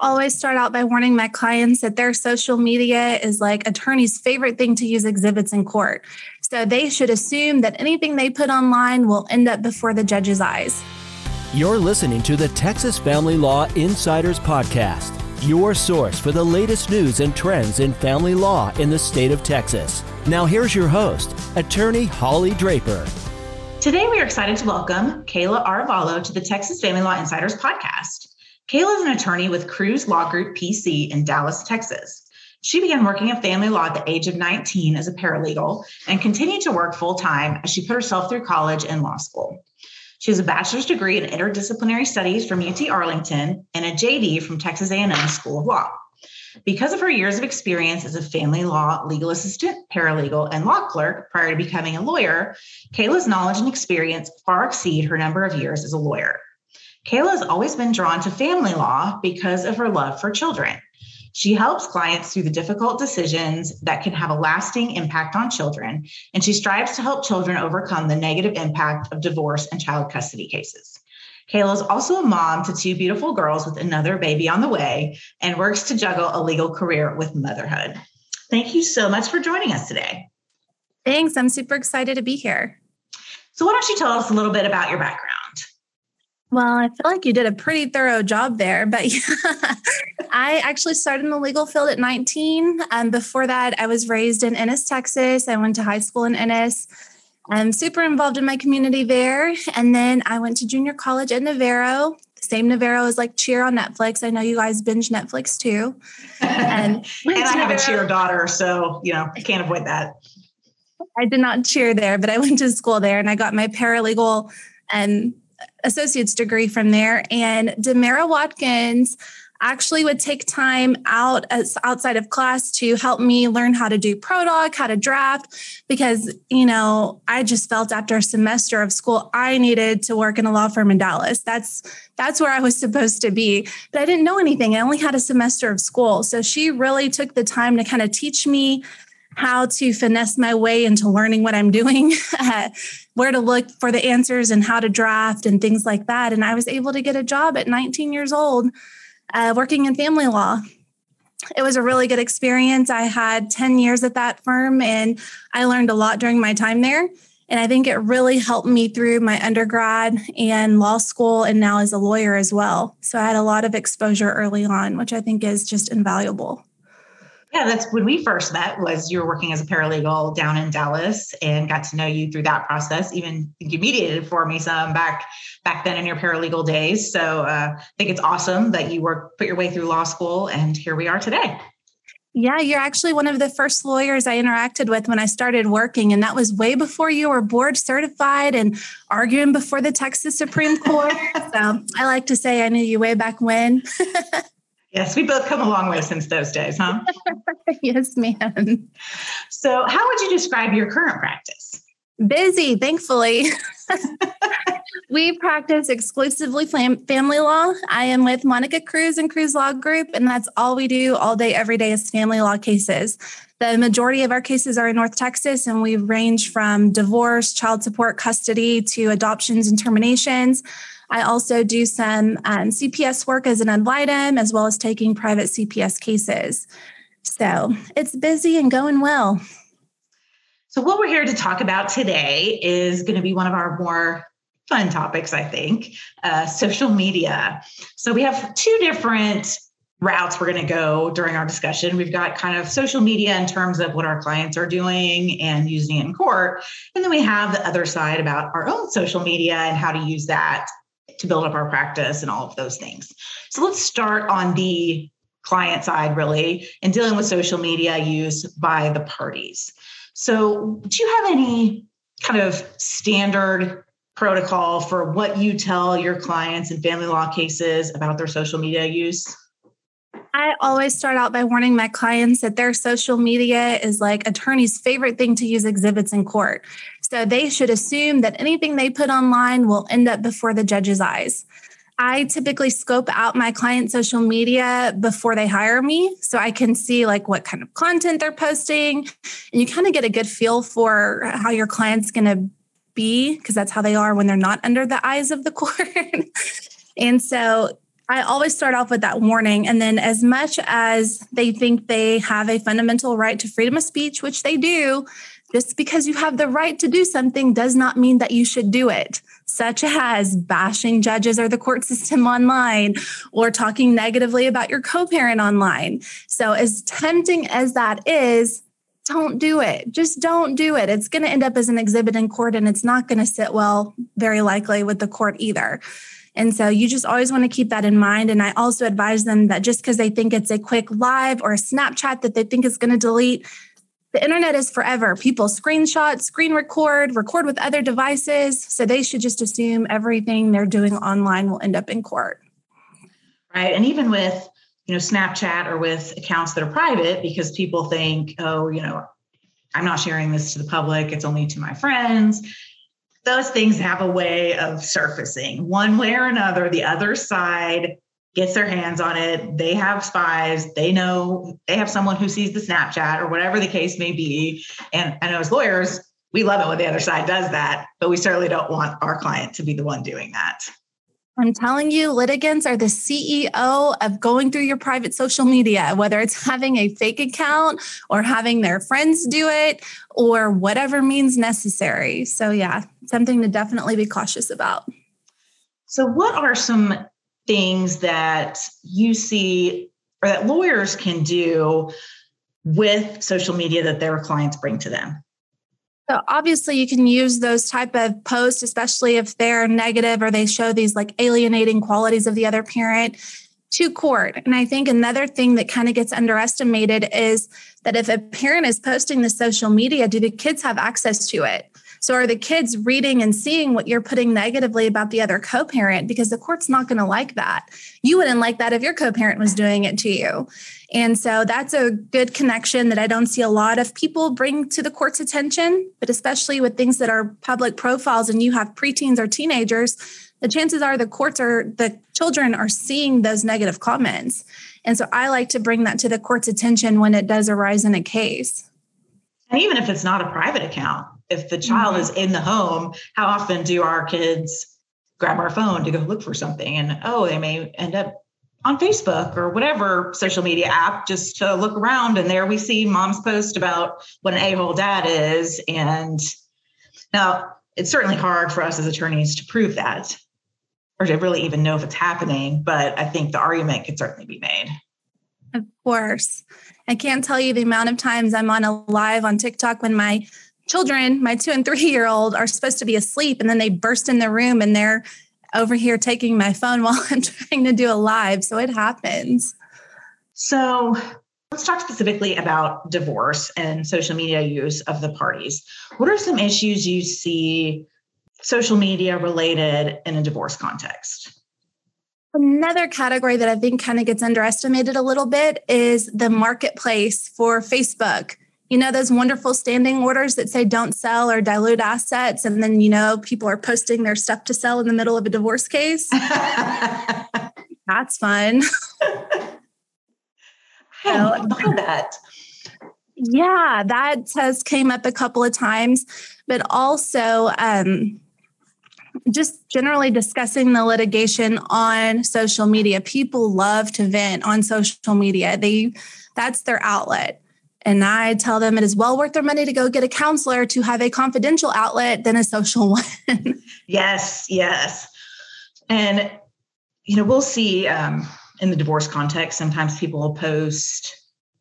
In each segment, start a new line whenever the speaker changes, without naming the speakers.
always start out by warning my clients that their social media is like attorney's favorite thing to use exhibits in court. So they should assume that anything they put online will end up before the judge's eyes.
You're listening to the Texas Family Law Insiders Podcast, your source for the latest news and trends in family law in the state of Texas. Now, here's your host, attorney Holly Draper.
Today, we are excited to welcome Kayla Arevalo to the Texas Family Law Insiders Podcast. Kayla is an attorney with Cruz Law Group PC in Dallas, Texas. She began working in family law at the age of 19 as a paralegal and continued to work full time as she put herself through college and law school. She has a bachelor's degree in interdisciplinary studies from UT Arlington and a JD from Texas A&M School of Law. Because of her years of experience as a family law legal assistant, paralegal, and law clerk prior to becoming a lawyer, Kayla's knowledge and experience far exceed her number of years as a lawyer. Kayla has always been drawn to family law because of her love for children. She helps clients through the difficult decisions that can have a lasting impact on children, and she strives to help children overcome the negative impact of divorce and child custody cases. Kayla is also a mom to two beautiful girls with another baby on the way and works to juggle a legal career with motherhood. Thank you so much for joining us today.
Thanks. I'm super excited to be here.
So, why don't you tell us a little bit about your background?
Well, I feel like you did a pretty thorough job there, but yeah, I actually started in the legal field at 19. And before that, I was raised in Ennis, Texas. I went to high school in Ennis. I'm super involved in my community there. And then I went to junior college at Navarro. same Navarro as like Cheer on Netflix. I know you guys binge Netflix too.
And, and I have a cheer daughter, so you know, I can't avoid that.
I did not cheer there, but I went to school there and I got my paralegal and associate's degree from there. And Demara Watkins actually would take time out as outside of class to help me learn how to do ProDoc, how to draft, because you know I just felt after a semester of school I needed to work in a law firm in Dallas. That's that's where I was supposed to be, but I didn't know anything. I only had a semester of school, so she really took the time to kind of teach me how to finesse my way into learning what I'm doing, where to look for the answers and how to draft and things like that. And I was able to get a job at 19 years old uh, working in family law. It was a really good experience. I had 10 years at that firm and I learned a lot during my time there. And I think it really helped me through my undergrad and law school and now as a lawyer as well. So I had a lot of exposure early on, which I think is just invaluable.
Yeah, that's when we first met was you were working as a paralegal down in Dallas and got to know you through that process. Even you mediated for me some back back then in your paralegal days. So uh, I think it's awesome that you work put your way through law school and here we are today.
Yeah, you're actually one of the first lawyers I interacted with when I started working. And that was way before you were board certified and arguing before the Texas Supreme Court. so I like to say I knew you way back when.
Yes, we both come a long way since those days, huh?
yes, ma'am.
So, how would you describe your current practice?
Busy, thankfully. we practice exclusively family law. I am with Monica Cruz and Cruz Law Group, and that's all we do all day, every day is family law cases. The majority of our cases are in North Texas, and we range from divorce, child support, custody to adoptions and terminations. I also do some um, CPS work as an ad as well as taking private CPS cases. So it's busy and going well.
So, what we're here to talk about today is going to be one of our more fun topics, I think uh, social media. So, we have two different routes we're going to go during our discussion. We've got kind of social media in terms of what our clients are doing and using it in court. And then we have the other side about our own social media and how to use that to build up our practice and all of those things. So let's start on the client side, really, and dealing with social media use by the parties. So, do you have any kind of standard protocol for what you tell your clients in family law cases about their social media use?
I always start out by warning my clients that their social media is like attorney's favorite thing to use exhibits in court. So they should assume that anything they put online will end up before the judge's eyes. I typically scope out my client social media before they hire me so I can see like what kind of content they're posting and you kind of get a good feel for how your client's going to be because that's how they are when they're not under the eyes of the court. and so I always start off with that warning. And then, as much as they think they have a fundamental right to freedom of speech, which they do, just because you have the right to do something does not mean that you should do it, such as bashing judges or the court system online or talking negatively about your co parent online. So, as tempting as that is, don't do it. Just don't do it. It's going to end up as an exhibit in court and it's not going to sit well, very likely, with the court either. And so you just always want to keep that in mind. And I also advise them that just because they think it's a quick live or a Snapchat that they think is going to delete, the internet is forever. People screenshot, screen record, record with other devices. So they should just assume everything they're doing online will end up in court.
Right. And even with, you know, Snapchat or with accounts that are private, because people think, oh, you know, I'm not sharing this to the public, it's only to my friends those things have a way of surfacing one way or another. The other side gets their hands on it. They have spies. They know they have someone who sees the Snapchat or whatever the case may be. And I know as lawyers, we love it when the other side does that, but we certainly don't want our client to be the one doing that.
I'm telling you, litigants are the CEO of going through your private social media, whether it's having a fake account or having their friends do it or whatever means necessary. So, yeah, something to definitely be cautious about.
So, what are some things that you see or that lawyers can do with social media that their clients bring to them?
So obviously you can use those type of posts, especially if they're negative or they show these like alienating qualities of the other parent to court. And I think another thing that kind of gets underestimated is that if a parent is posting the social media, do the kids have access to it? So are the kids reading and seeing what you're putting negatively about the other co-parent? Because the court's not going to like that. You wouldn't like that if your co-parent was doing it to you. And so that's a good connection that I don't see a lot of people bring to the court's attention, but especially with things that are public profiles and you have preteens or teenagers, the chances are the courts are the children are seeing those negative comments. And so I like to bring that to the court's attention when it does arise in a case.
And even if it's not a private account, if the child mm-hmm. is in the home, how often do our kids grab our phone to go look for something? And oh, they may end up on Facebook or whatever social media app just to look around. And there we see mom's post about what an a hole dad is. And now it's certainly hard for us as attorneys to prove that or to really even know if it's happening. But I think the argument could certainly be made.
Of course. I can't tell you the amount of times I'm on a live on TikTok when my children, my two and three year old, are supposed to be asleep and then they burst in the room and they're over here taking my phone while I'm trying to do a live. So it happens.
So let's talk specifically about divorce and social media use of the parties. What are some issues you see social media related in a divorce context?
Another category that I think kind of gets underestimated a little bit is the marketplace for Facebook you know those wonderful standing orders that say don't sell or dilute assets and then you know people are posting their stuff to sell in the middle of a divorce case that's fun
I love that.
Yeah, that has came up a couple of times, but also um, just generally discussing the litigation on social media. People love to vent on social media. They that's their outlet. And I tell them it is well worth their money to go get a counselor to have a confidential outlet than a social one.
yes, yes. And, you know, we'll see um, in the divorce context, sometimes people will post,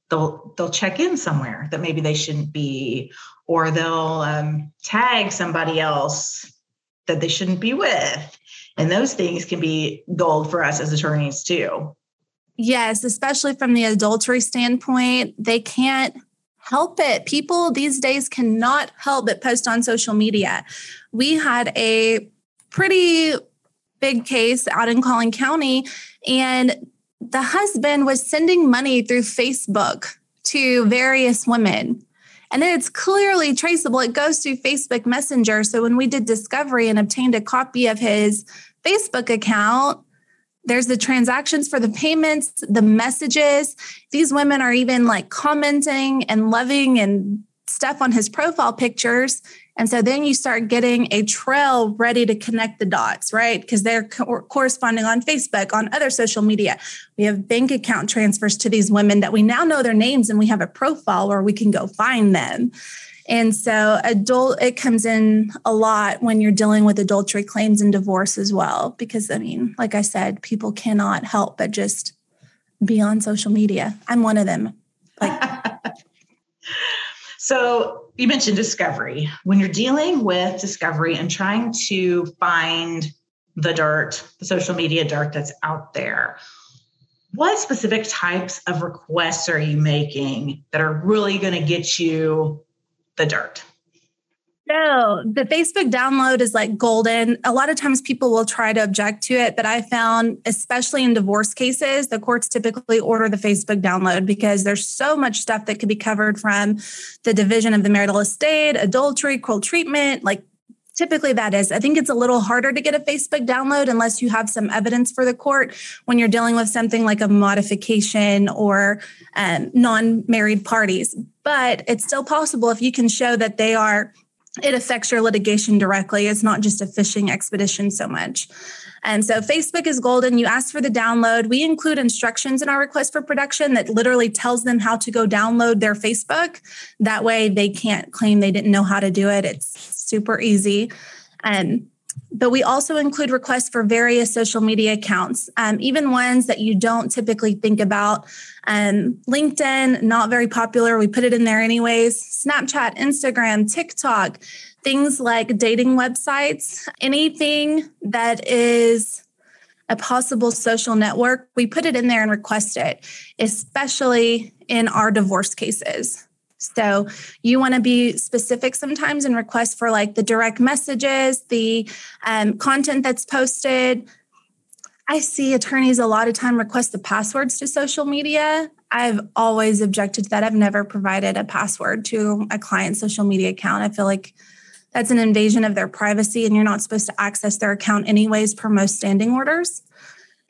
they'll, they'll check in somewhere that maybe they shouldn't be, or they'll um, tag somebody else that they shouldn't be with. And those things can be gold for us as attorneys too.
Yes, especially from the adultery standpoint, they can't help it. People these days cannot help but post on social media. We had a pretty big case out in Collin County, and the husband was sending money through Facebook to various women. And it's clearly traceable. It goes through Facebook Messenger. So when we did discovery and obtained a copy of his Facebook account, there's the transactions for the payments, the messages. These women are even like commenting and loving and stuff on his profile pictures. And so then you start getting a trail ready to connect the dots, right? Because they're co- corresponding on Facebook, on other social media. We have bank account transfers to these women that we now know their names and we have a profile where we can go find them. And so adult it comes in a lot when you're dealing with adultery claims and divorce as well because I mean, like I said, people cannot help but just be on social media. I'm one of them. Like
So you mentioned discovery. When you're dealing with discovery and trying to find the dirt, the social media dirt that's out there, what specific types of requests are you making that are really going to get you the dirt?
No, the Facebook download is like golden. A lot of times people will try to object to it, but I found, especially in divorce cases, the courts typically order the Facebook download because there's so much stuff that could be covered from the division of the marital estate, adultery, cruel treatment, like typically that is. I think it's a little harder to get a facebook download unless you have some evidence for the court when you're dealing with something like a modification or um, non-married parties. But it's still possible if you can show that they are it affects your litigation directly. It's not just a fishing expedition so much. And so Facebook is golden. You ask for the download. We include instructions in our request for production that literally tells them how to go download their Facebook. That way they can't claim they didn't know how to do it. It's super easy. And but we also include requests for various social media accounts, um, even ones that you don't typically think about. Um, LinkedIn, not very popular. We put it in there anyways. Snapchat, Instagram, TikTok, things like dating websites, anything that is a possible social network, we put it in there and request it, especially in our divorce cases. So you want to be specific sometimes and request for like the direct messages, the um, content that's posted. I see attorneys a lot of time request the passwords to social media. I've always objected to that. I've never provided a password to a client's social media account. I feel like that's an invasion of their privacy and you're not supposed to access their account anyways per most standing orders.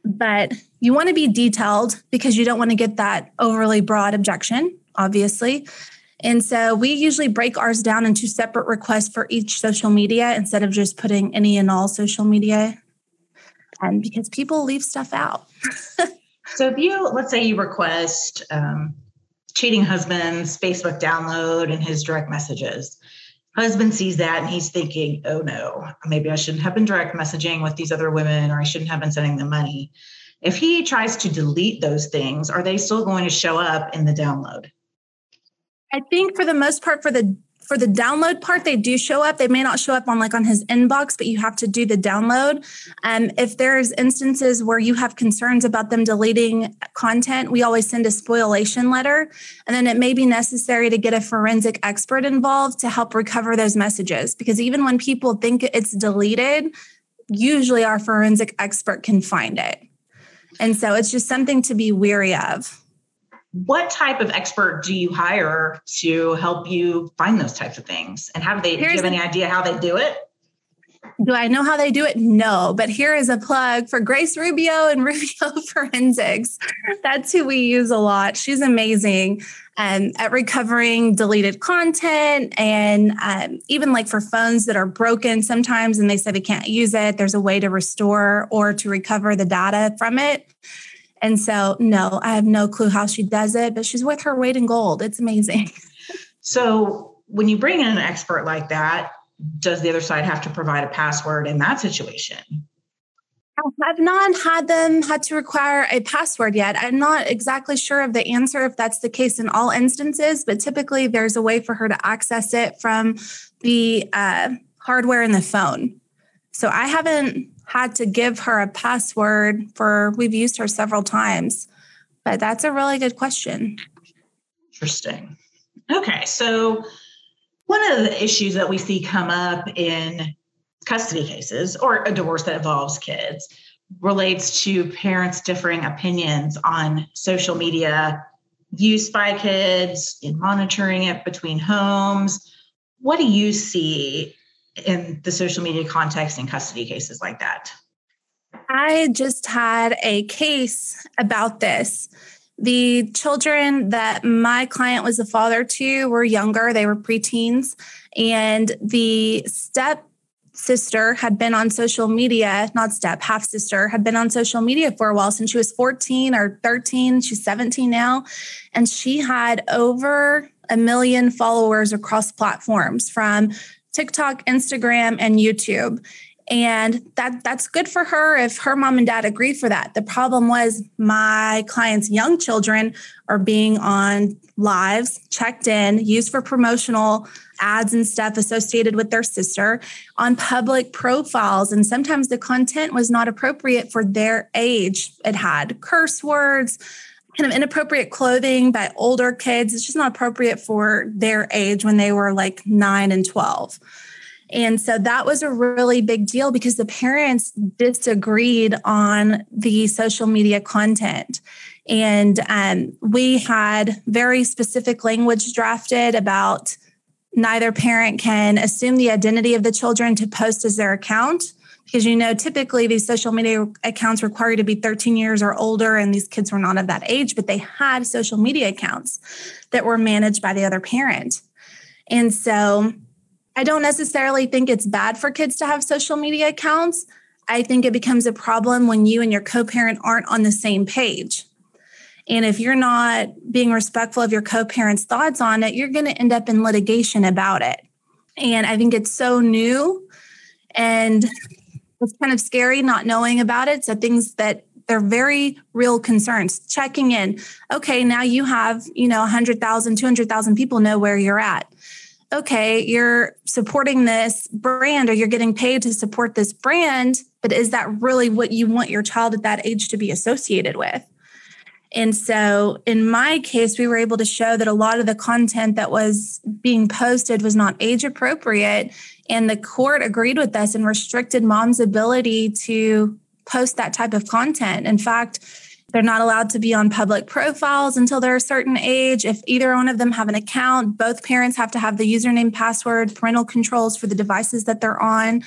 But you want to be detailed because you don't want to get that overly broad objection, obviously. And so we usually break ours down into separate requests for each social media instead of just putting any and all social media. And because people leave stuff out.
so if you, let's say you request um, cheating husband's Facebook download and his direct messages, husband sees that and he's thinking, oh no, maybe I shouldn't have been direct messaging with these other women or I shouldn't have been sending them money. If he tries to delete those things, are they still going to show up in the download?
I think for the most part, for the for the download part, they do show up. They may not show up on like on his inbox, but you have to do the download. Um, if there's instances where you have concerns about them deleting content, we always send a spoliation letter, and then it may be necessary to get a forensic expert involved to help recover those messages. Because even when people think it's deleted, usually our forensic expert can find it, and so it's just something to be weary of
what type of expert do you hire to help you find those types of things? And how do they, Here's do you have any idea how they do it?
Do I know how they do it? No, but here is a plug for Grace Rubio and Rubio Forensics. That's who we use a lot. She's amazing um, at recovering deleted content and um, even like for phones that are broken sometimes and they say they can't use it, there's a way to restore or to recover the data from it. And so, no, I have no clue how she does it, but she's with her weight in gold. It's amazing.
So, when you bring in an expert like that, does the other side have to provide a password in that situation?
I've not had them had to require a password yet. I'm not exactly sure of the answer if that's the case in all instances, but typically there's a way for her to access it from the uh, hardware in the phone. So I haven't had to give her a password for we've used her several times. But that's a really good question.
Interesting. Okay, so one of the issues that we see come up in custody cases or a divorce that involves kids relates to parents' differing opinions on social media use by kids in monitoring it between homes. What do you see in the social media context in custody cases like that?
I just had a case about this. The children that my client was a father to were younger, they were preteens. And the step sister had been on social media, not step, half sister, had been on social media for a while since she was 14 or 13. She's 17 now. And she had over a million followers across platforms from TikTok, Instagram, and YouTube. And that that's good for her if her mom and dad agree for that. The problem was my clients young children are being on lives checked in used for promotional ads and stuff associated with their sister on public profiles. And sometimes the content was not appropriate for their age. It had curse words kind of inappropriate clothing by older kids it's just not appropriate for their age when they were like 9 and 12 and so that was a really big deal because the parents disagreed on the social media content. And um, we had very specific language drafted about neither parent can assume the identity of the children to post as their account. Because you know, typically these social media accounts require you to be 13 years or older, and these kids were not of that age, but they had social media accounts that were managed by the other parent. And so I don't necessarily think it's bad for kids to have social media accounts. I think it becomes a problem when you and your co parent aren't on the same page. And if you're not being respectful of your co parent's thoughts on it, you're going to end up in litigation about it. And I think it's so new and it's kind of scary not knowing about it. So things that they're very real concerns checking in okay now you have you know 100000 200000 people know where you're at okay, you're supporting this brand or you're getting paid to support this brand, but is that really what you want your child at that age to be associated with? And so in my case, we were able to show that a lot of the content that was being posted was not age appropriate. And the court agreed with us and restricted mom's ability to post that type of content. In fact, they're not allowed to be on public profiles until they're a certain age. If either one of them have an account, both parents have to have the username, password, parental controls for the devices that they're on,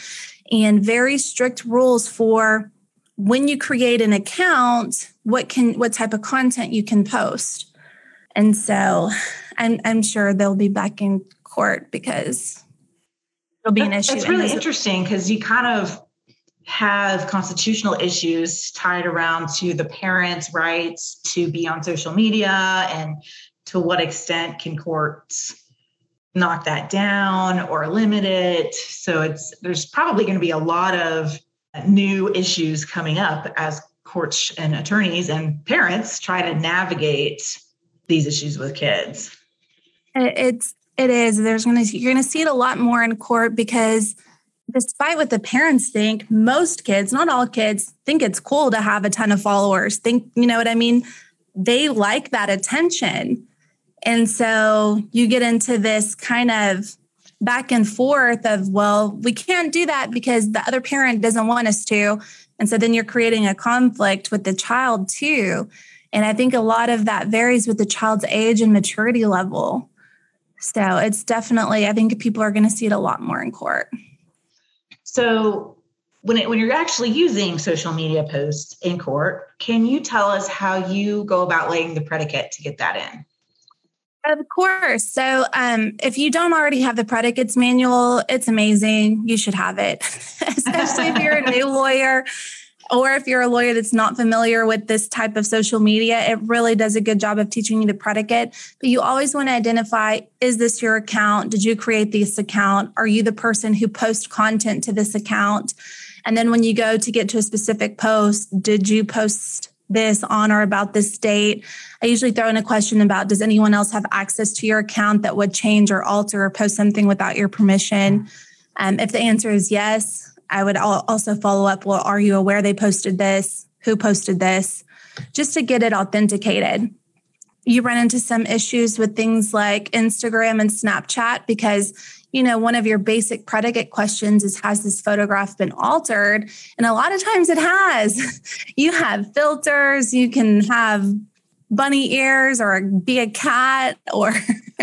and very strict rules for when you create an account, what can what type of content you can post. And so I'm I'm sure they'll be back in court because it'll be an issue.
It's really interesting because you kind of have constitutional issues tied around to the parents' rights to be on social media and to what extent can courts knock that down or limit it so it's there's probably going to be a lot of new issues coming up as courts and attorneys and parents try to navigate these issues with kids
it's it is there's going to you're going to see it a lot more in court because despite what the parents think, most kids, not all kids, think it's cool to have a ton of followers. Think, you know what I mean? They like that attention. And so you get into this kind of back and forth of, well, we can't do that because the other parent doesn't want us to. And so then you're creating a conflict with the child too. And I think a lot of that varies with the child's age and maturity level. So it's definitely, I think people are going to see it a lot more in court.
So when it, when you're actually using social media posts in court, can you tell us how you go about laying the predicate to get that in?
Of course. So, um, if you don't already have the predicates manual, it's amazing. You should have it, especially if you're a new lawyer or if you're a lawyer that's not familiar with this type of social media, it really does a good job of teaching you the predicate. But you always want to identify is this your account? Did you create this account? Are you the person who posts content to this account? And then when you go to get to a specific post, did you post this on or about this date? I usually throw in a question about does anyone else have access to your account that would change or alter or post something without your permission? Um, if the answer is yes, I would also follow up well, are you aware they posted this? Who posted this? Just to get it authenticated. You run into some issues with things like Instagram and Snapchat because you know, one of your basic predicate questions is Has this photograph been altered? And a lot of times it has. you have filters, you can have bunny ears or be a cat or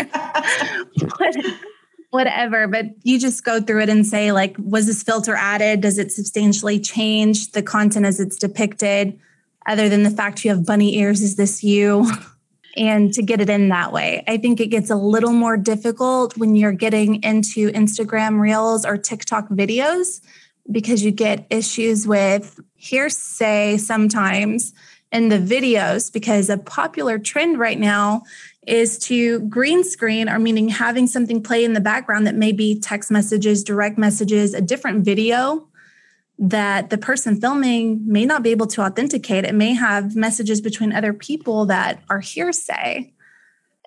whatever but you just go through it and say like was this filter added does it substantially change the content as it's depicted other than the fact you have bunny ears, is this you? and to get it in that way. I think it gets a little more difficult when you're getting into Instagram reels or TikTok videos because you get issues with hearsay sometimes in the videos because a popular trend right now is to green screen or meaning having something play in the background that may be text messages, direct messages, a different video that the person filming may not be able to authenticate. It may have messages between other people that are hearsay.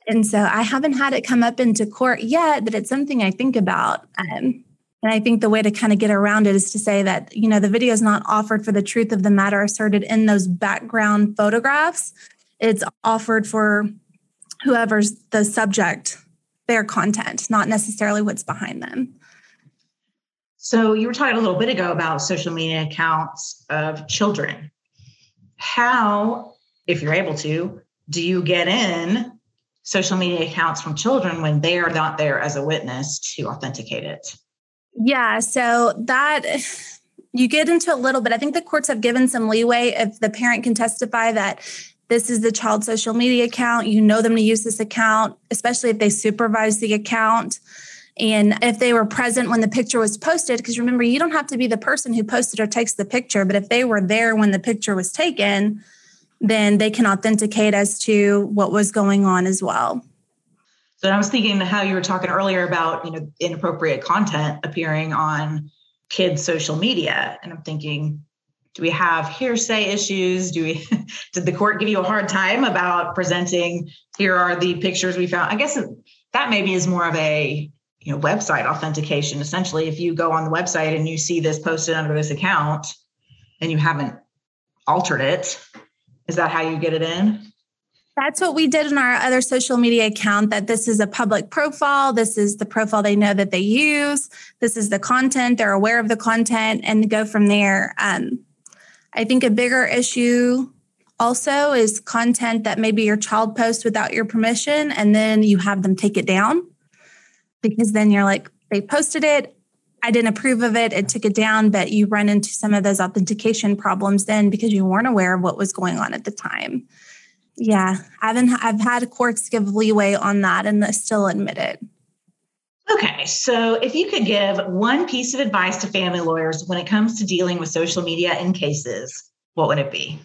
And so I haven't had it come up into court yet, but it's something I think about. Um, and I think the way to kind of get around it is to say that, you know, the video is not offered for the truth of the matter asserted in those background photographs. It's offered for whoever's the subject, their content, not necessarily what's behind them.
So you were talking a little bit ago about social media accounts of children. How, if you're able to, do you get in social media accounts from children when they are not there as a witness to authenticate it?
Yeah, so that you get into a little bit. I think the courts have given some leeway if the parent can testify that this is the child's social media account. You know them to use this account, especially if they supervise the account. And if they were present when the picture was posted, because remember, you don't have to be the person who posted or takes the picture, but if they were there when the picture was taken, then they can authenticate as to what was going on as well.
So I was thinking how you were talking earlier about, you know, inappropriate content appearing on kids' social media. And I'm thinking, do we have hearsay issues? Do we did the court give you a hard time about presenting here are the pictures we found? I guess that maybe is more of a you know website authentication. Essentially if you go on the website and you see this posted under this account and you haven't altered it is that how you get it in?
That's what we did in our other social media account that this is a public profile. This is the profile they know that they use. This is the content. They're aware of the content and go from there. Um, i think a bigger issue also is content that maybe your child posts without your permission and then you have them take it down because then you're like, they posted it. I didn't approve of it. It took it down, but you run into some of those authentication problems then because you weren't aware of what was going on at the time. Yeah, I've been, I've had courts give leeway on that and still admit it.
Okay, so if you could give one piece of advice to family lawyers when it comes to dealing with social media in cases, what would it be?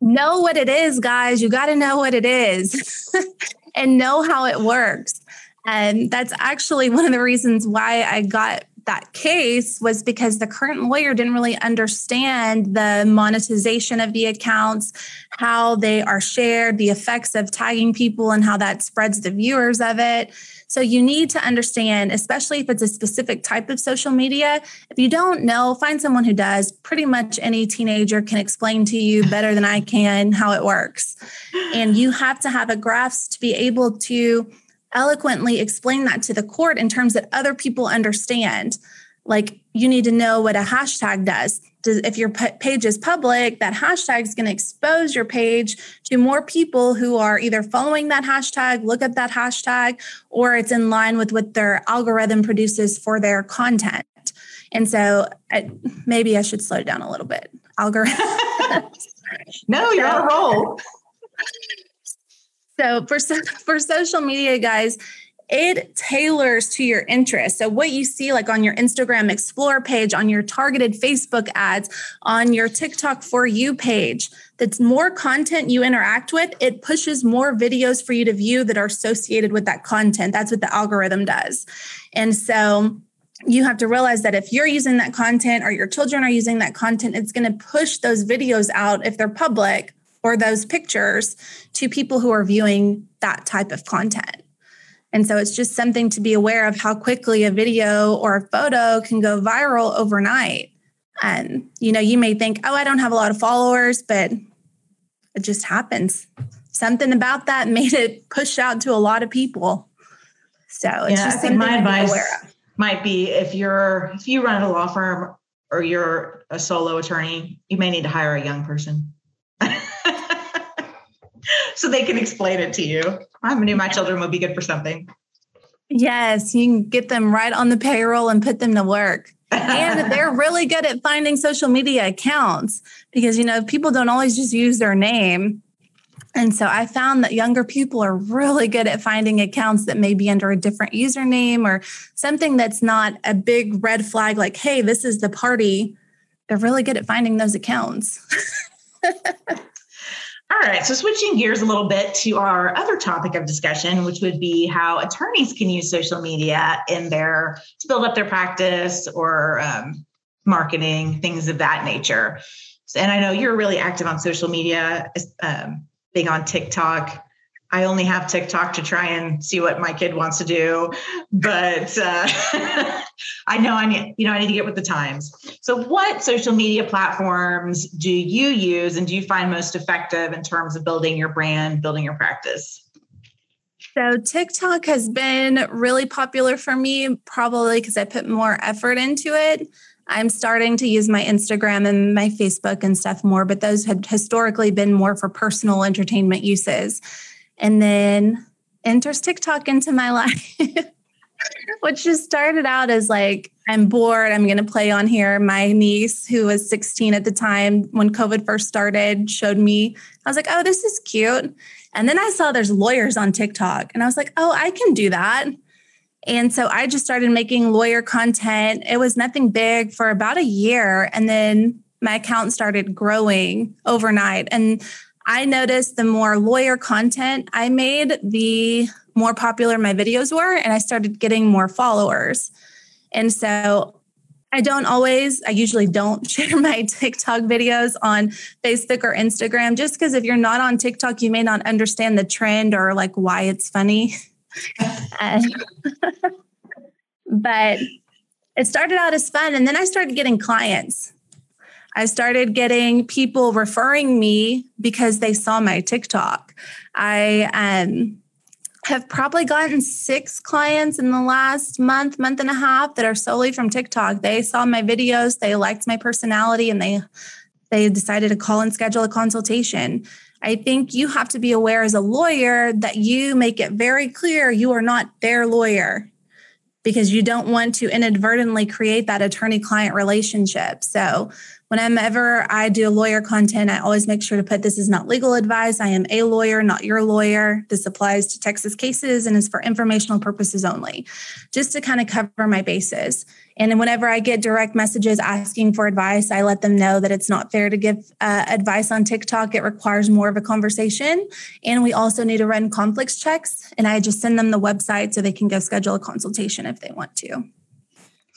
Know what it is, guys. You got to know what it is and know how it works. And that's actually one of the reasons why I got that case was because the current lawyer didn't really understand the monetization of the accounts, how they are shared, the effects of tagging people, and how that spreads the viewers of it. So you need to understand, especially if it's a specific type of social media. If you don't know, find someone who does. Pretty much any teenager can explain to you better than I can how it works. And you have to have a grasp to be able to eloquently explain that to the court in terms that other people understand. Like you need to know what a hashtag does. does if your page is public, that hashtag is going to expose your page to more people who are either following that hashtag, look at that hashtag, or it's in line with what their algorithm produces for their content. And so I, maybe I should slow down a little bit. Algorithm.
no, you're on a roll.
So for for social media guys, it tailors to your interest. So what you see like on your Instagram explore page, on your targeted Facebook ads, on your TikTok for you page, that's more content you interact with, it pushes more videos for you to view that are associated with that content. That's what the algorithm does. And so you have to realize that if you're using that content or your children are using that content, it's going to push those videos out if they're public or those pictures to people who are viewing that type of content. And so it's just something to be aware of how quickly a video or a photo can go viral overnight. And, you know, you may think, oh, I don't have a lot of followers, but it just happens. Something about that made it push out to a lot of people. So it's yeah, just my advice
might be if you're if you run a law firm or you're a solo attorney, you may need to hire a young person so they can explain it to you. I knew my children would be good for something.
Yes, you can get them right on the payroll and put them to work. and they're really good at finding social media accounts because, you know, people don't always just use their name. And so I found that younger people are really good at finding accounts that may be under a different username or something that's not a big red flag, like, hey, this is the party. They're really good at finding those accounts.
All right, so switching gears a little bit to our other topic of discussion, which would be how attorneys can use social media in their to build up their practice or um, marketing, things of that nature. And I know you're really active on social media, um, being on TikTok. I only have TikTok to try and see what my kid wants to do, but uh, I know I need, you know, I need to get with the times. So, what social media platforms do you use, and do you find most effective in terms of building your brand, building your practice?
So, TikTok has been really popular for me, probably because I put more effort into it. I'm starting to use my Instagram and my Facebook and stuff more, but those had historically been more for personal entertainment uses. And then enters TikTok into my life, which just started out as like, I'm bored. I'm going to play on here. My niece, who was 16 at the time when COVID first started, showed me. I was like, oh, this is cute. And then I saw there's lawyers on TikTok, and I was like, oh, I can do that. And so I just started making lawyer content. It was nothing big for about a year. And then my account started growing overnight. And I noticed the more lawyer content I made, the more popular my videos were. And I started getting more followers. And so I don't always, I usually don't share my TikTok videos on Facebook or Instagram just because if you're not on TikTok, you may not understand the trend or like why it's funny. Uh, but it started out as fun. And then I started getting clients. I started getting people referring me because they saw my TikTok. I um, have probably gotten six clients in the last month, month and a half that are solely from TikTok. They saw my videos, they liked my personality, and they they decided to call and schedule a consultation. I think you have to be aware as a lawyer that you make it very clear you are not their lawyer because you don't want to inadvertently create that attorney client relationship. So, whenever I do lawyer content, I always make sure to put this is not legal advice. I am a lawyer, not your lawyer. This applies to Texas cases and is for informational purposes only, just to kind of cover my bases. And then whenever I get direct messages asking for advice, I let them know that it's not fair to give uh, advice on TikTok. It requires more of a conversation. And we also need to run conflicts checks. And I just send them the website so they can go schedule a consultation if they want to.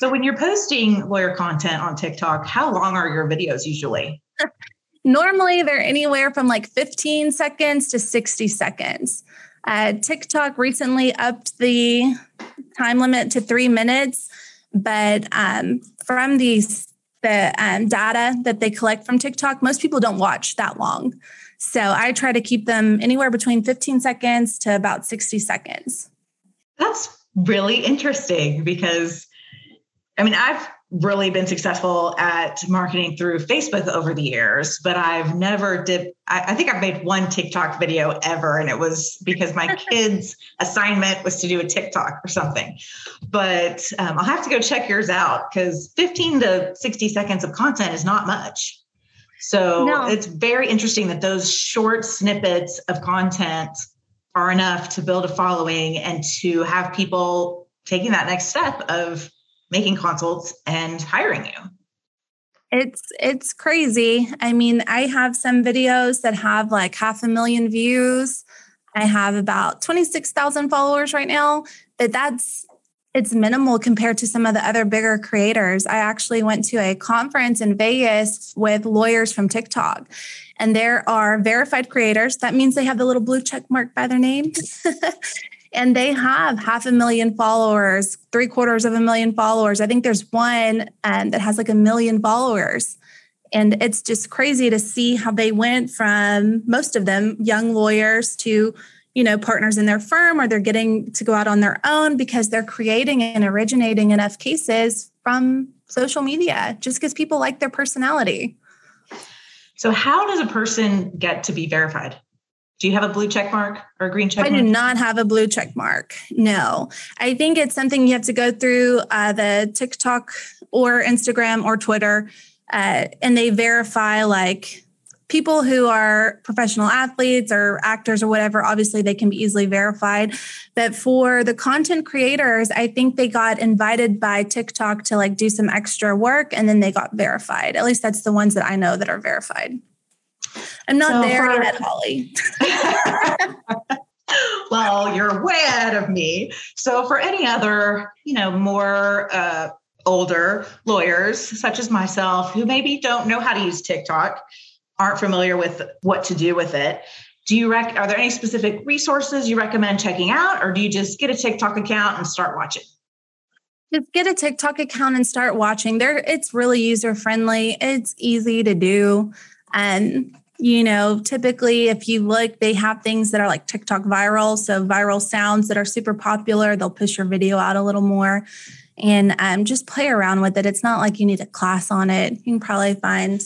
So, when you're posting lawyer content on TikTok, how long are your videos usually?
Normally, they're anywhere from like 15 seconds to 60 seconds. Uh, TikTok recently upped the time limit to three minutes. But um, from these the um, data that they collect from TikTok, most people don't watch that long. So I try to keep them anywhere between 15 seconds to about 60 seconds.
That's really interesting because I mean, I've really been successful at marketing through Facebook over the years, but I've never did. I, I, think I've made one TikTok video ever, and it was because my kids' assignment was to do a TikTok or something. But um, I'll have to go check yours out because 15 to 60 seconds of content is not much. So no. it's very interesting that those short snippets of content are enough to build a following and to have people taking that next step of making consults and hiring you.
It's it's crazy. I mean i have some videos that have like half a million views. I have about 26000 followers right now but that's it's minimal compared to some of the other bigger creators. I actually went to a conference in vegas with lawyers from tiktok and there are verified creators. That means they have the little blue check mark by their name and they have half a million followers, three quarters of a million followers. I think there's one um, that has like a million followers. And it's just crazy to see how they went from most of them young lawyers to, you know, partners in their firm or they're getting to go out on their own because they're creating and originating enough cases from social media just because people like their personality.
So, how does a person get to be verified? Do you have a blue check mark or a green check
I
mark?
do not have a blue check mark. No. I think it's something you have to go through uh, the TikTok or Instagram or Twitter, uh, and they verify like people who are professional athletes or actors or whatever, obviously they can be easily verified. But for the content creators, I think they got invited by TikTok to like do some extra work and then they got verified. At least that's the ones that I know that are verified. I'm not so there for, yet, Holly.
well, you're way ahead of me. So for any other, you know, more uh, older lawyers such as myself who maybe don't know how to use TikTok, aren't familiar with what to do with it, do you rec- are there any specific resources you recommend checking out or do you just get a TikTok account and start watching?
Just get a TikTok account and start watching. There it's really user friendly. It's easy to do. And you know, typically if you look, they have things that are like TikTok viral. So viral sounds that are super popular, they'll push your video out a little more and um, just play around with it. It's not like you need a class on it. You can probably find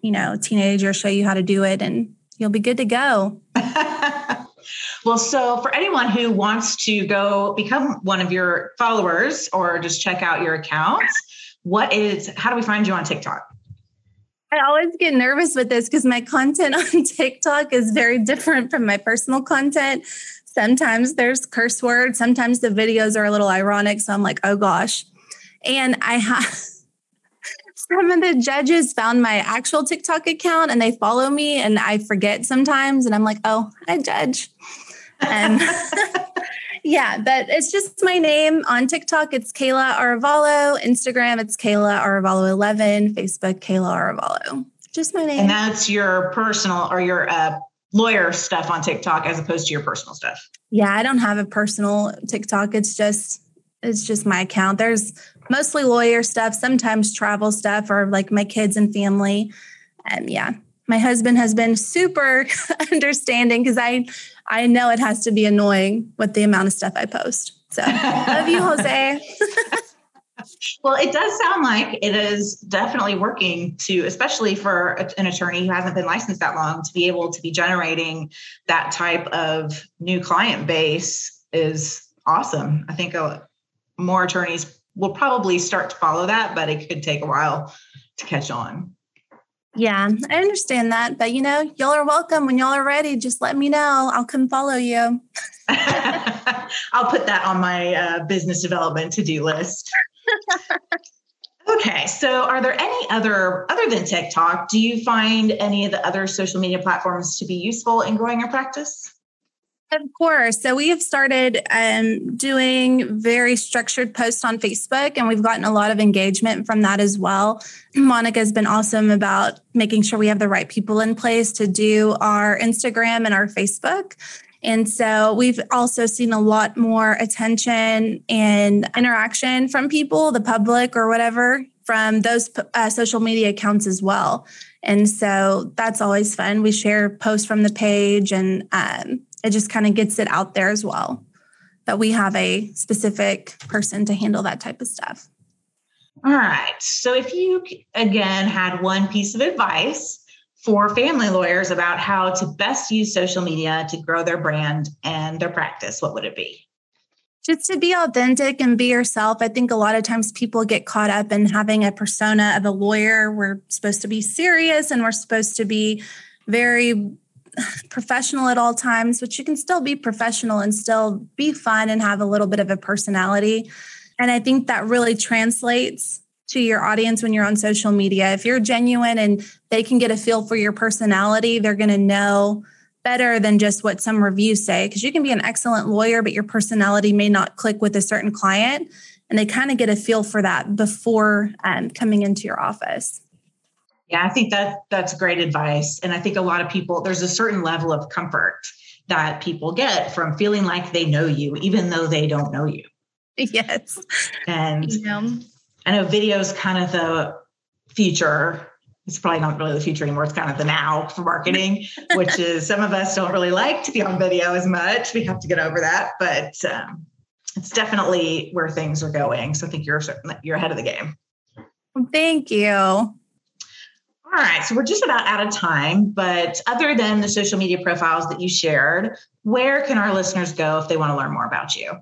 you know, a teenager show you how to do it and you'll be good to go.
well, so for anyone who wants to go become one of your followers or just check out your accounts, what is how do we find you on TikTok?
I always get nervous with this because my content on TikTok is very different from my personal content. Sometimes there's curse words, sometimes the videos are a little ironic. So I'm like, oh gosh. And I have some of the judges found my actual TikTok account and they follow me and I forget sometimes and I'm like, oh, I judge. And yeah, but it's just my name on TikTok. It's Kayla Arevalo. Instagram, it's Kayla Arevalo 11. Facebook, Kayla Arevalo. Just my name.
And that's your personal or your uh, lawyer stuff on TikTok as opposed to your personal stuff.
Yeah, I don't have a personal TikTok. It's just it's just my account. There's mostly lawyer stuff, sometimes travel stuff, or like my kids and family. And yeah, my husband has been super understanding because I I know it has to be annoying with the amount of stuff I post. So love you, Jose.
well, it does sound like it is definitely working to, especially for an attorney who hasn't been licensed that long, to be able to be generating that type of new client base is awesome. I think more attorneys will probably start to follow that, but it could take a while to catch on.
Yeah, I understand that. But you know, y'all are welcome. When y'all are ready, just let me know. I'll come follow you.
I'll put that on my uh, business development to do list. okay, so are there any other, other than TikTok, do you find any of the other social media platforms to be useful in growing your practice?
Of course. So we have started um, doing very structured posts on Facebook, and we've gotten a lot of engagement from that as well. Monica has been awesome about making sure we have the right people in place to do our Instagram and our Facebook. And so we've also seen a lot more attention and interaction from people, the public or whatever, from those uh, social media accounts as well. And so that's always fun. We share posts from the page and um, it just kind of gets it out there as well. That we have a specific person to handle that type of stuff.
All right. So if you again had one piece of advice for family lawyers about how to best use social media to grow their brand and their practice, what would it be?
Just to be authentic and be yourself. I think a lot of times people get caught up in having a persona of a lawyer. We're supposed to be serious and we're supposed to be very professional at all times, but you can still be professional and still be fun and have a little bit of a personality. And I think that really translates to your audience when you're on social media. If you're genuine and they can get a feel for your personality, they're going to know better than just what some reviews say. Because you can be an excellent lawyer, but your personality may not click with a certain client. And they kind of get a feel for that before um, coming into your office.
Yeah, I think that that's great advice. And I think a lot of people, there's a certain level of comfort that people get from feeling like they know you, even though they don't know you.
Yes.
And yeah. I know video is kind of the future. It's probably not really the future anymore. It's kind of the now for marketing, which is some of us don't really like to be on video as much. We have to get over that, but um, it's definitely where things are going. So I think you're you're ahead of the game.
Thank you.
All right, so we're just about out of time, but other than the social media profiles that you shared, where can our listeners go if they want to learn more about you?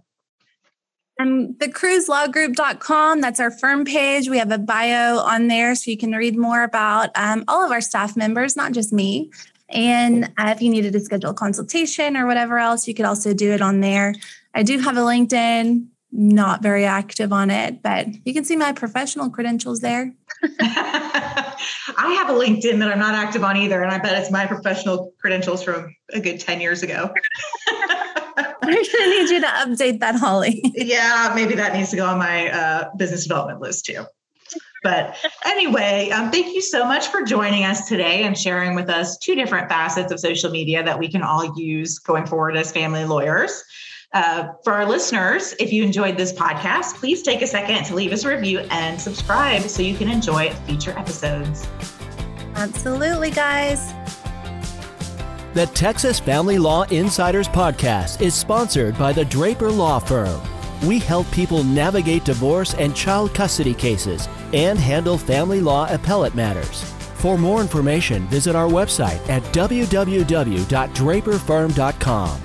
Um, the cruzlawgroup.com, that's our firm page. We have a bio on there so you can read more about um, all of our staff members, not just me. And uh, if you needed to schedule a consultation or whatever else, you could also do it on there. I do have a LinkedIn, not very active on it, but you can see my professional credentials there.
I have a LinkedIn that I'm not active on either, and I bet it's my professional credentials from a good 10 years ago.
I'm going to need you to update that, Holly.
yeah, maybe that needs to go on my uh, business development list too. But anyway, um, thank you so much for joining us today and sharing with us two different facets of social media that we can all use going forward as family lawyers. Uh, for our listeners, if you enjoyed this podcast, please take a second to leave us a review and subscribe so you can enjoy future episodes.
Absolutely, guys.
The Texas Family Law Insiders podcast is sponsored by the Draper Law Firm. We help people navigate divorce and child custody cases and handle family law appellate matters. For more information, visit our website at www.draperfirm.com.